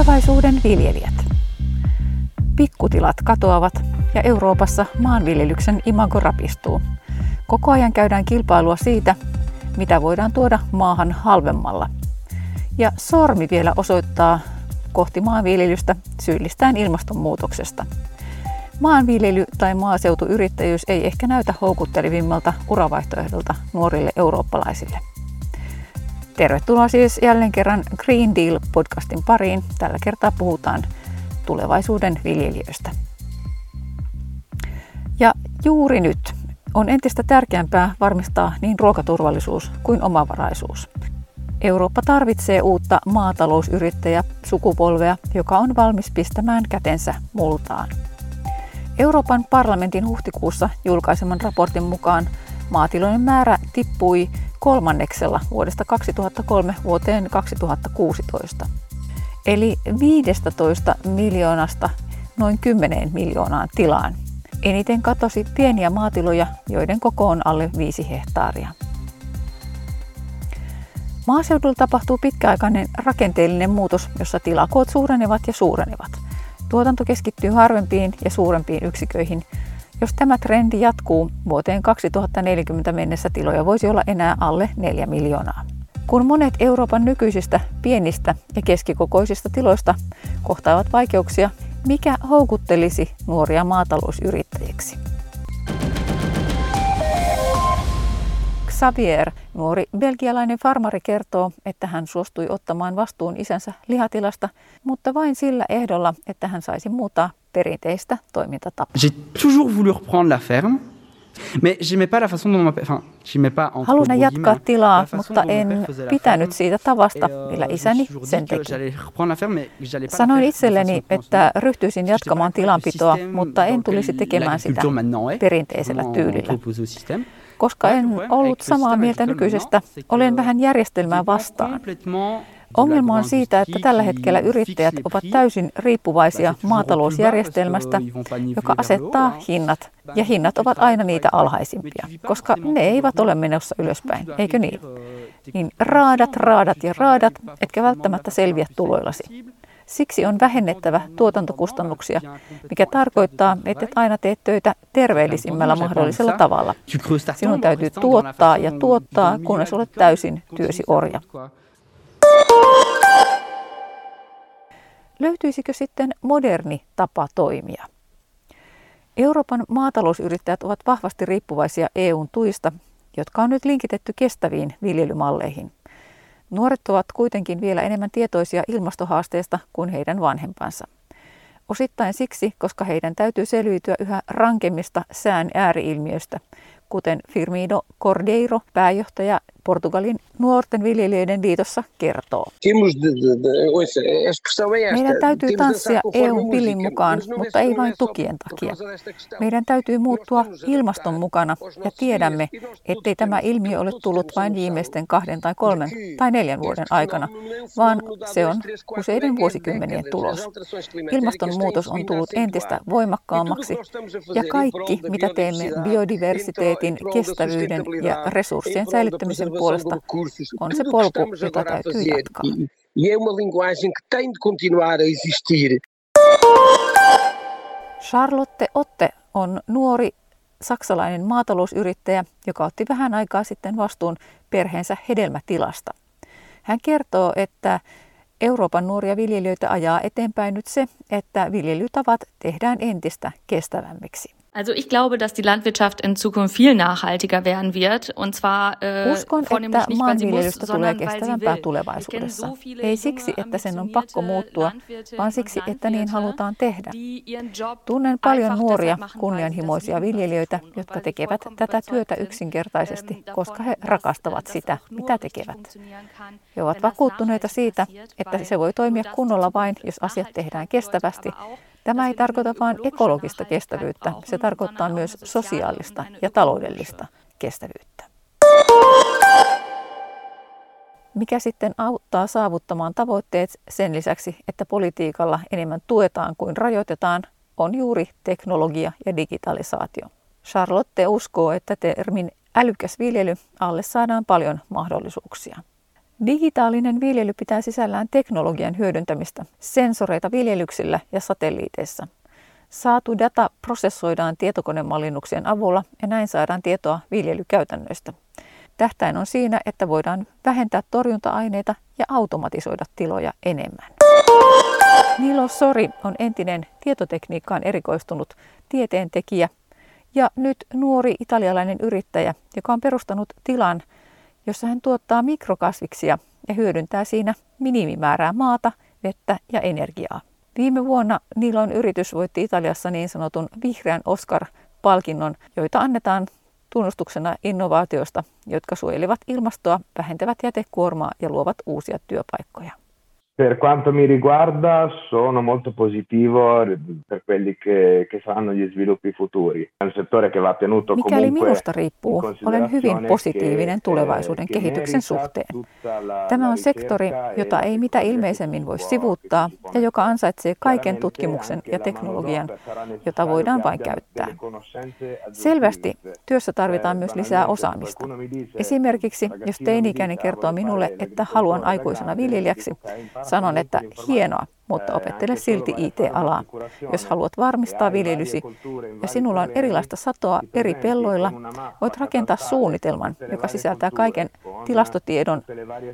Tulevaisuuden viljelijät. Pikkutilat katoavat ja Euroopassa maanviljelyksen imago rapistuu. Koko ajan käydään kilpailua siitä, mitä voidaan tuoda maahan halvemmalla. Ja sormi vielä osoittaa kohti maanviljelystä syyllistään ilmastonmuutoksesta. Maanviljely tai maaseutuyrittäjyys ei ehkä näytä houkuttelevimmalta uravaihtoehdolta nuorille eurooppalaisille. Tervetuloa siis jälleen kerran Green Deal-podcastin pariin. Tällä kertaa puhutaan tulevaisuuden viljelijöistä. Ja juuri nyt on entistä tärkeämpää varmistaa niin ruokaturvallisuus kuin omavaraisuus. Eurooppa tarvitsee uutta maatalousyrittäjä sukupolvea, joka on valmis pistämään kätensä multaan. Euroopan parlamentin huhtikuussa julkaiseman raportin mukaan maatilojen määrä tippui kolmanneksella vuodesta 2003 vuoteen 2016. Eli 15 miljoonasta noin 10 miljoonaan tilaan. Eniten katosi pieniä maatiloja, joiden koko on alle 5 hehtaaria. Maaseudulla tapahtuu pitkäaikainen rakenteellinen muutos, jossa tilakoot suurenevat ja suurenevat. Tuotanto keskittyy harvempiin ja suurempiin yksiköihin. Jos tämä trendi jatkuu, vuoteen 2040 mennessä tiloja voisi olla enää alle 4 miljoonaa. Kun monet Euroopan nykyisistä pienistä ja keskikokoisista tiloista kohtaavat vaikeuksia, mikä houkuttelisi nuoria maatalousyrittäjiksi? Xavier, nuori belgialainen farmari, kertoo, että hän suostui ottamaan vastuun isänsä lihatilasta, mutta vain sillä ehdolla, että hän saisi muuttaa perinteistä toimintatapaa. J'ai toujours voulu reprendre la ferme, mais j'aimais pas la façon dont ma... Enfin, j'aimais pas entre Halusin gros jatkaa tilaa, la façon mutta en pitänyt siitä tavasta, euh, millä isäni sen teki. Sanoin itselleni, että ryhtyisin jatkamaan tilanpitoa, mutta en tulisi tekemään sitä perinteisellä tyylillä. Koska en ollut samaa mieltä nykyisestä, olen vähän järjestelmää vastaan. Ongelma on siitä, että tällä hetkellä yrittäjät ovat täysin riippuvaisia maatalousjärjestelmästä, joka asettaa hinnat, ja hinnat ovat aina niitä alhaisimpia, koska ne eivät ole menossa ylöspäin, eikö niin? Niin raadat, raadat ja raadat, etkä välttämättä selviä tuloillasi. Siksi on vähennettävä tuotantokustannuksia, mikä tarkoittaa, että et aina teet töitä terveellisimmällä mahdollisella tavalla. Sinun täytyy tuottaa ja tuottaa, kunnes olet täysin työsi orja. Löytyisikö sitten moderni tapa toimia? Euroopan maatalousyrittäjät ovat vahvasti riippuvaisia EUn tuista, jotka on nyt linkitetty kestäviin viljelymalleihin. Nuoret ovat kuitenkin vielä enemmän tietoisia ilmastohaasteesta kuin heidän vanhempansa. Osittain siksi, koska heidän täytyy selviytyä yhä rankemmista sään ääriilmiöistä, kuten Firmino Cordeiro, pääjohtaja Portugalin nuorten viljelijöiden liitossa, kertoo. Meidän täytyy tanssia EUn pillin mukaan, mutta ei vain tukien takia. Meidän täytyy muuttua ilmaston mukana ja tiedämme, e ettei tämä ilmiö ole tullut vain viimeisten kahden tai kolmen tai neljän vuoden aikana, um vaan se on useiden vuosikymmenien tulos. Ilmastonmuutos on tullut entistä E voimakkaammaksi ja kaikki, mitä teemme biodiversiteetin, kestävyyden ja resurssien säilyttämisen puolesta, on se polku, jota täytyy jatkaa. E é uma linguagem que tem de continuar a existir. Charlotte Otte on nuori saksalainen maatalousyrittäjä, joka otti vähän aikaa sitten vastuun perheensä hedelmätilasta. Hän kertoo, että Euroopan nuoria viljelijöitä ajaa eteenpäin nyt se, että viljelytavat tehdään entistä kestävämmiksi. Also ich glaube, dass die Landwirtschaft in Zukunft viel nachhaltiger werden wird. Und zwar äh, Uskon, vornehmlich että nicht, weil sie muss, maanviljelystä tulee sondern weil sie kestävämpää will. Kenne tulevaisuudessa. so viele Ei siksi, että sen on pakko muuttua, vaan siksi, että niin halutaan tehdä. Tunnen paljon nuoria, deshalb machen, weil sie das kunnianhimoisia viljelijöitä, jotka tekevät tätä työtä yksinkertaisesti, ähm, koska he dass, rakastavat äh, sitä, mitä tekevät. He ovat vakuuttuneita siitä, että weil se voi toimia kunnolla vain, jos asiat tehdään kestävästi. Tämä ei tarkoita vain ekologista kestävyyttä, se tarkoittaa myös sosiaalista ja taloudellista kestävyyttä. Mikä sitten auttaa saavuttamaan tavoitteet sen lisäksi, että politiikalla enemmän tuetaan kuin rajoitetaan, on juuri teknologia ja digitalisaatio. Charlotte uskoo, että termin älykäs viljely alle saadaan paljon mahdollisuuksia. Digitaalinen viljely pitää sisällään teknologian hyödyntämistä, sensoreita viljelyksillä ja satelliiteissa. Saatu data prosessoidaan tietokonemallinnuksien avulla ja näin saadaan tietoa viljelykäytännöistä. Tähtäin on siinä, että voidaan vähentää torjunta-aineita ja automatisoida tiloja enemmän. Nilo Sori on entinen tietotekniikkaan erikoistunut tieteentekijä ja nyt nuori italialainen yrittäjä, joka on perustanut tilan, jossa hän tuottaa mikrokasviksia ja hyödyntää siinä minimimäärää maata, vettä ja energiaa. Viime vuonna Nilon yritys voitti Italiassa niin sanotun vihreän Oscar-palkinnon, joita annetaan tunnustuksena innovaatioista, jotka suojelevat ilmastoa, vähentävät jätekuormaa ja luovat uusia työpaikkoja. Per quanto mi riguarda sono molto positivo per quelli che, che saranno gli sviluppi futuri. È un settore che va tenuto Mikäli minusta riippuu, olen hyvin positiivinen tulevaisuuden kehityksen suhteen. Tämä on sektori, jota ei mitä ilmeisemmin voi sivuuttaa ja joka ansaitsee kaiken tutkimuksen ja teknologian, jota voidaan vain käyttää. Selvästi työssä tarvitaan myös lisää osaamista. Esimerkiksi jos teini-ikäinen kertoo minulle, että haluan aikuisena viljelijäksi, Sanon, että hienoa, mutta opettele silti IT-alaa. Jos haluat varmistaa viljelysi ja sinulla on erilaista satoa eri pelloilla, voit rakentaa suunnitelman, joka sisältää kaiken tilastotiedon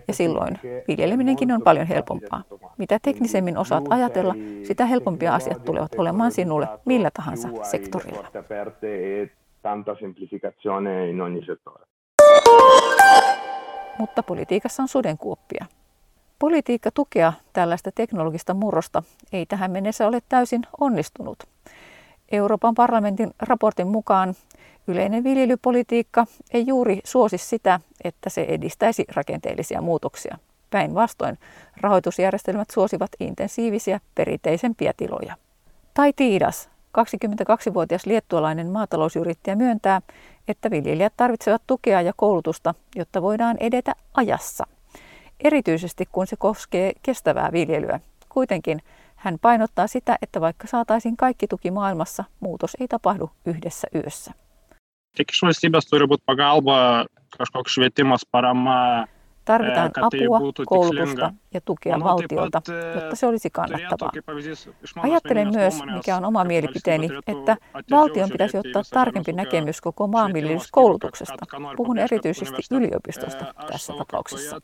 ja silloin viljeleminenkin on paljon helpompaa. Mitä teknisemmin osaat ajatella, sitä helpompia asiat tulevat olemaan sinulle millä tahansa sektorilla. Mutta politiikassa on sudenkuoppia. Politiikka tukea tällaista teknologista murrosta ei tähän mennessä ole täysin onnistunut. Euroopan parlamentin raportin mukaan yleinen viljelypolitiikka ei juuri suosi sitä, että se edistäisi rakenteellisia muutoksia. Päinvastoin rahoitusjärjestelmät suosivat intensiivisiä perinteisempiä tiloja. Tai Tiidas, 22-vuotias liettualainen maatalousyrittäjä myöntää, että viljelijät tarvitsevat tukea ja koulutusta, jotta voidaan edetä ajassa erityisesti kun se koskee kestävää viljelyä. Kuitenkin hän painottaa sitä, että vaikka saataisiin kaikki tuki maailmassa, muutos ei tapahdu yhdessä yössä. Tik valstybės turi būti pagalba, kažkoks švietimas, parama, Tarvitaan apua, koulutusta ja tukea valtiolta, jotta se olisi kannattavaa. Ajattelen myös, mikä on oma mielipiteeni, että valtion pitäisi ottaa tarkempi näkemys koko maanviljelyskoulutuksesta. Puhun erityisesti yliopistosta tässä tapauksessa.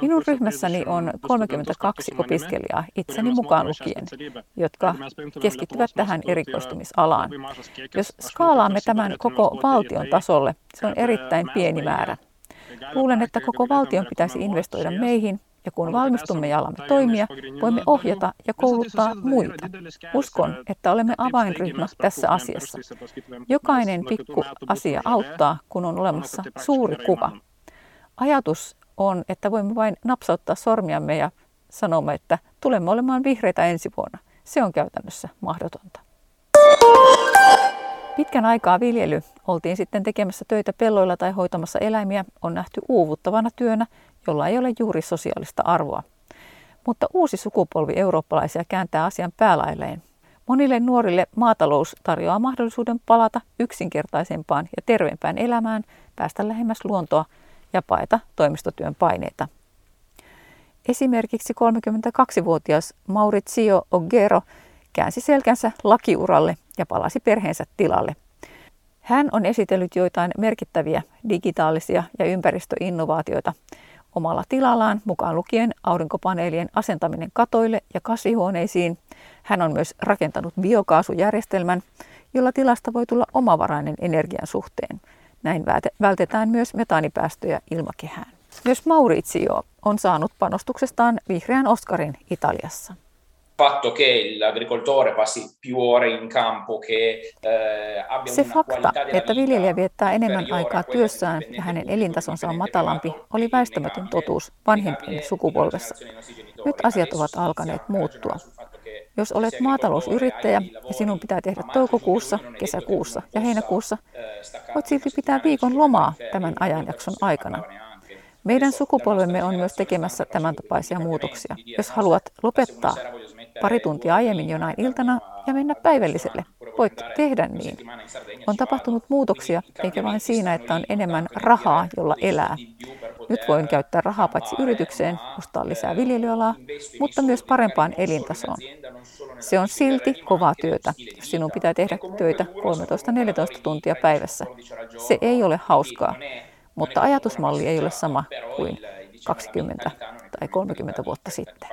Minun ryhmässäni on 32 opiskelijaa, itseni mukaan lukien, jotka keskittyvät tähän erikoistumisalaan. Jos skaalaamme tämän koko valtion tasolle, se on erittäin pieni määrä. Luulen, että koko valtion pitäisi investoida meihin ja kun valmistumme ja alamme toimia, voimme ohjata ja kouluttaa muita. Uskon, että olemme avainryhmä tässä asiassa. Jokainen pikku asia auttaa, kun on olemassa suuri kuva. Ajatus on, että voimme vain napsauttaa sormiamme ja sanomme, että tulemme olemaan vihreitä ensi vuonna. Se on käytännössä mahdotonta. Pitkän aikaa viljely, oltiin sitten tekemässä töitä pelloilla tai hoitamassa eläimiä, on nähty uuvuttavana työnä, jolla ei ole juuri sosiaalista arvoa. Mutta uusi sukupolvi eurooppalaisia kääntää asian päälailleen. Monille nuorille maatalous tarjoaa mahdollisuuden palata yksinkertaisempaan ja terveempään elämään, päästä lähemmäs luontoa ja paeta toimistotyön paineita. Esimerkiksi 32-vuotias Maurizio Oggero käänsi selkänsä lakiuralle ja palasi perheensä tilalle. Hän on esitellyt joitain merkittäviä digitaalisia ja ympäristöinnovaatioita omalla tilallaan, mukaan lukien aurinkopaneelien asentaminen katoille ja kasvihuoneisiin. Hän on myös rakentanut biokaasujärjestelmän, jolla tilasta voi tulla omavarainen energian suhteen. Näin vältetään myös metaanipäästöjä ilmakehään. Myös Maurizio on saanut panostuksestaan vihreän Oscarin Italiassa fatto che l'agricoltore passi più ore in campo che eh, abbia Se fakta, että viljelijä viettää enemmän aikaa työssään ja hänen elintasonsa on matalampi, oli väistämätön totuus vanhempien sukupolvessa. Nyt asiat ovat alkaneet muuttua. Jos olet maatalousyrittäjä ja sinun pitää tehdä toukokuussa, kesäkuussa ja heinäkuussa, voit silti pitää viikon lomaa tämän ajanjakson aikana. Meidän sukupolvemme on myös tekemässä tämän tapaisia muutoksia. Jos haluat lopettaa pari tuntia aiemmin jonain iltana ja mennä päivälliselle. Voit tehdä niin. On tapahtunut muutoksia, eikä vain siinä, että on enemmän rahaa, jolla elää. Nyt voin käyttää rahaa paitsi yritykseen, ostaa lisää viljelyalaa, mutta myös parempaan elintasoon. Se on silti kovaa työtä, jos sinun pitää tehdä töitä 13-14 tuntia päivässä. Se ei ole hauskaa, mutta ajatusmalli ei ole sama kuin 20 tai 30 vuotta sitten.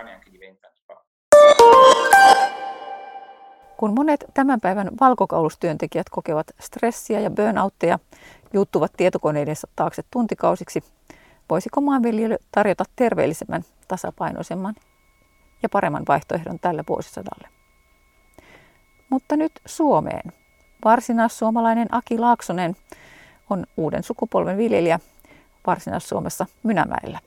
Kun monet tämän päivän valkokaulustyöntekijät kokevat stressiä ja burnoutteja, juuttuvat tietokoneidensa taakse tuntikausiksi, voisiko maanviljely tarjota terveellisemmän, tasapainoisemman ja paremman vaihtoehdon tälle vuosisadalle. Mutta nyt Suomeen. Varsinais-suomalainen Aki Laaksonen on uuden sukupolven viljelijä Varsinais-Suomessa Mynämäellä.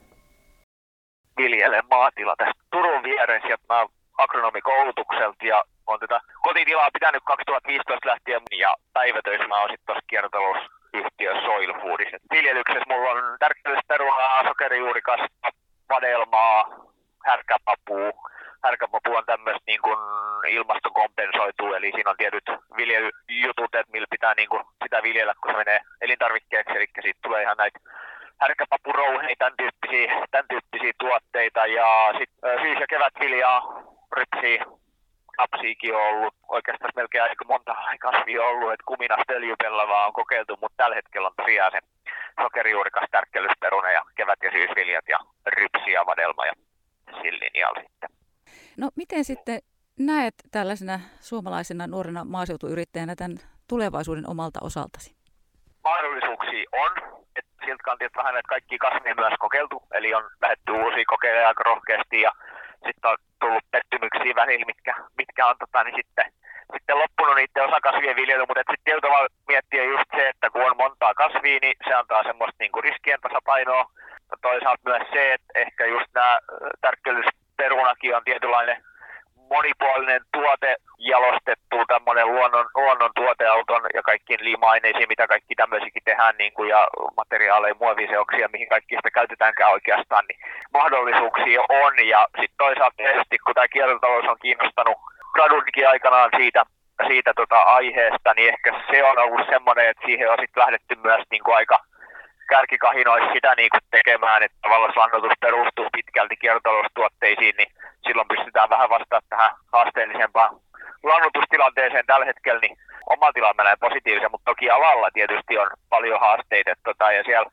Viljelen maatila tässä Turun vieressä ja mä agronomikoulutukselta ja on tätä kotitilaa pitänyt 2015 lähtien ja päivätöissä mä oon sitten tuossa kiertotalousyhtiö Soil Foodissa. Viljelyksessä mulla on tärkeysperunaa, sokerijuurikasta, vadelmaa, härkäpapua. Härkäpapu on tämmöistä niin kuin ilmastokompensoitu, eli siinä on tietyt viljelyjutut, että millä pitää niin kuin sitä viljellä, kun se menee elintarvikkeeksi, eli siitä tulee ihan näitä härkäpapurouheita, tämän tyyppisiä, tämän tyyppisiä tuotteita, ja sitten syys- ja kevätviljaa, rypsiä, lapsiakin on ollut, oikeastaan melkein aika monta kasvia ollut, että kuminasta öljypellavaa on kokeiltu, mutta tällä hetkellä on tosiaan se sokerijuurikas, tärkkelysperuna ja kevät- ja syysviljat ja rypsi ja vadelma ja sillinjal sitten. No miten sitten näet tällaisena suomalaisena nuorena maaseutuyrittäjänä tämän tulevaisuuden omalta osaltasi? Mahdollisuuksia on. että siltä kantilta vähän että kaikki kasveja myös kokeiltu, eli on lähdetty uusia kokeilemaan aika rohkeasti ja sitten on tullut pettymyksiä välillä, mitkä, mitkä on tota, niin sitten, sitten loppunut niiden osakasvien viljely, mutta sitten tietyllä tavalla miettiä just se, että kun on montaa kasvia, niin se antaa semmoista niin kuin riskien tasapainoa. Toisaalta myös se, että ehkä just nämä tärkkelysperunakin on tietynlainen monipuolinen tuote jalostettu tämmöinen luonnon, luonnon tuoteauton ja kaikkiin liima-aineisiin, mitä kaikki tämmöisikin tehdään niin kuin, ja materiaaleja, muoviseoksia, mihin kaikki sitä käytetäänkään oikeastaan, niin mahdollisuuksia on. Ja sitten toisaalta tietysti, kun tämä kiertotalous on kiinnostanut gradunkin aikanaan siitä, siitä tota aiheesta, niin ehkä se on ollut semmoinen, että siihen on sitten lähdetty myös niin kuin aika kärkikahinoissa sitä niin kuin tekemään, että tavallaan lannoitus perustuu pitkälti kiertotaloustuotteisiin, niin silloin pystytään vähän vastaamaan tähän haasteellisempaan lannoitustilanteeseen tällä hetkellä, niin oma tila menee positiivisen, mutta toki alalla tietysti on paljon haasteita, tota, ja siellä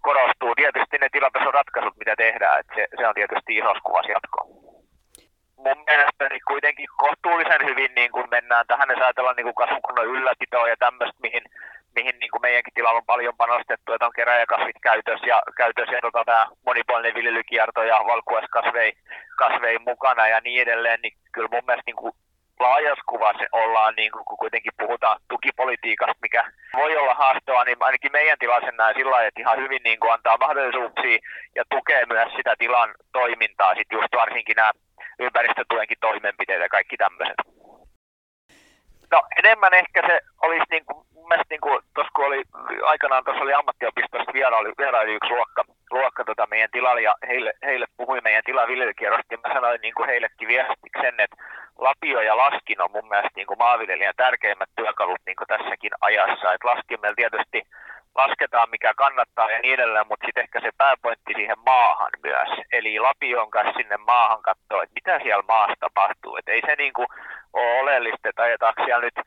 korostuu tietysti ne tilatason ratkaisut, mitä tehdään, että se, se on tietysti isossa kuvassa jatkoa. Mun mielestä niin kuitenkin kohtuullisen hyvin niin kun mennään tähän, jos ajatellaan niin kasvukunnan ylläpitoa ja tämmöistä, mihin mihin niin kuin meidänkin tilalla on paljon panostettu, että on keräjäkasvit käytössä ja, käytössä ja tota, tämä monipuolinen viljelykierto ja valkuaiskasvei kasvei mukana ja niin edelleen, niin kyllä mun mielestä niin kuin laajassa kuvassa ollaan, niin kuin, kun kuitenkin puhutaan tukipolitiikasta, mikä voi olla haastoa, niin ainakin meidän tilasen näin sillä lailla, että ihan hyvin niin kuin antaa mahdollisuuksia ja tukee myös sitä tilan toimintaa, sitten just varsinkin nämä ympäristötuenkin toimenpiteet ja kaikki tämmöiset. No enemmän ehkä se olisi niin kuin mielestä niin tuossa kun oli aikanaan tuossa oli ammattiopistossa vieraili, vieraili yksi luokka, luokka tota meidän tilalla ja heille, heille puhui meidän tilan viljelykierrosta ja mä sanoin niin kuin heillekin viestiksi sen, että lapio ja laskin on mun mielestä niin kuin maanviljelijän tärkeimmät työkalut niin kuin tässäkin ajassa. Et laskin meillä tietysti lasketaan mikä kannattaa ja niin edelleen, mutta sitten ehkä se pääpointti siihen maahan myös. Eli lapion kanssa sinne maahan katsoa, että mitä siellä maassa tapahtuu. Et ei se niin kuin ole oleellista, että ajetaanko siellä nyt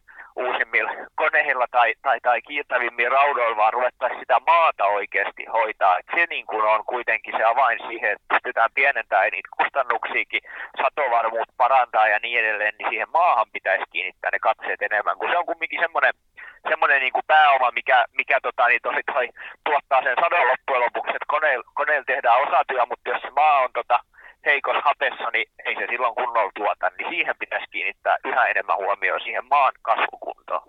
uusimmilla koneilla tai, tai, tai kiiltävimmillä raudoilla, vaan ruvettaisiin sitä maata oikeasti hoitaa. Et se niin kuin on kuitenkin se avain siihen, että pystytään pienentämään niitä kustannuksiakin, satovarmuut parantaa ja niin edelleen, niin siihen maahan pitäisi kiinnittää ne katseet enemmän, kun se on kumminkin semmoinen semmoinen niin pääoma, mikä, mikä tota, niin toi, toi, tuottaa sen sadon loppujen lopuksi, että koneilla, koneilla tehdään osatyö, mutta jos maa on tota, heikossa hapessa, niin ei se silloin kunnolla tuota, niin siihen pitäisi kiinnittää yhä enemmän huomioon siihen maan kasvukuntoon.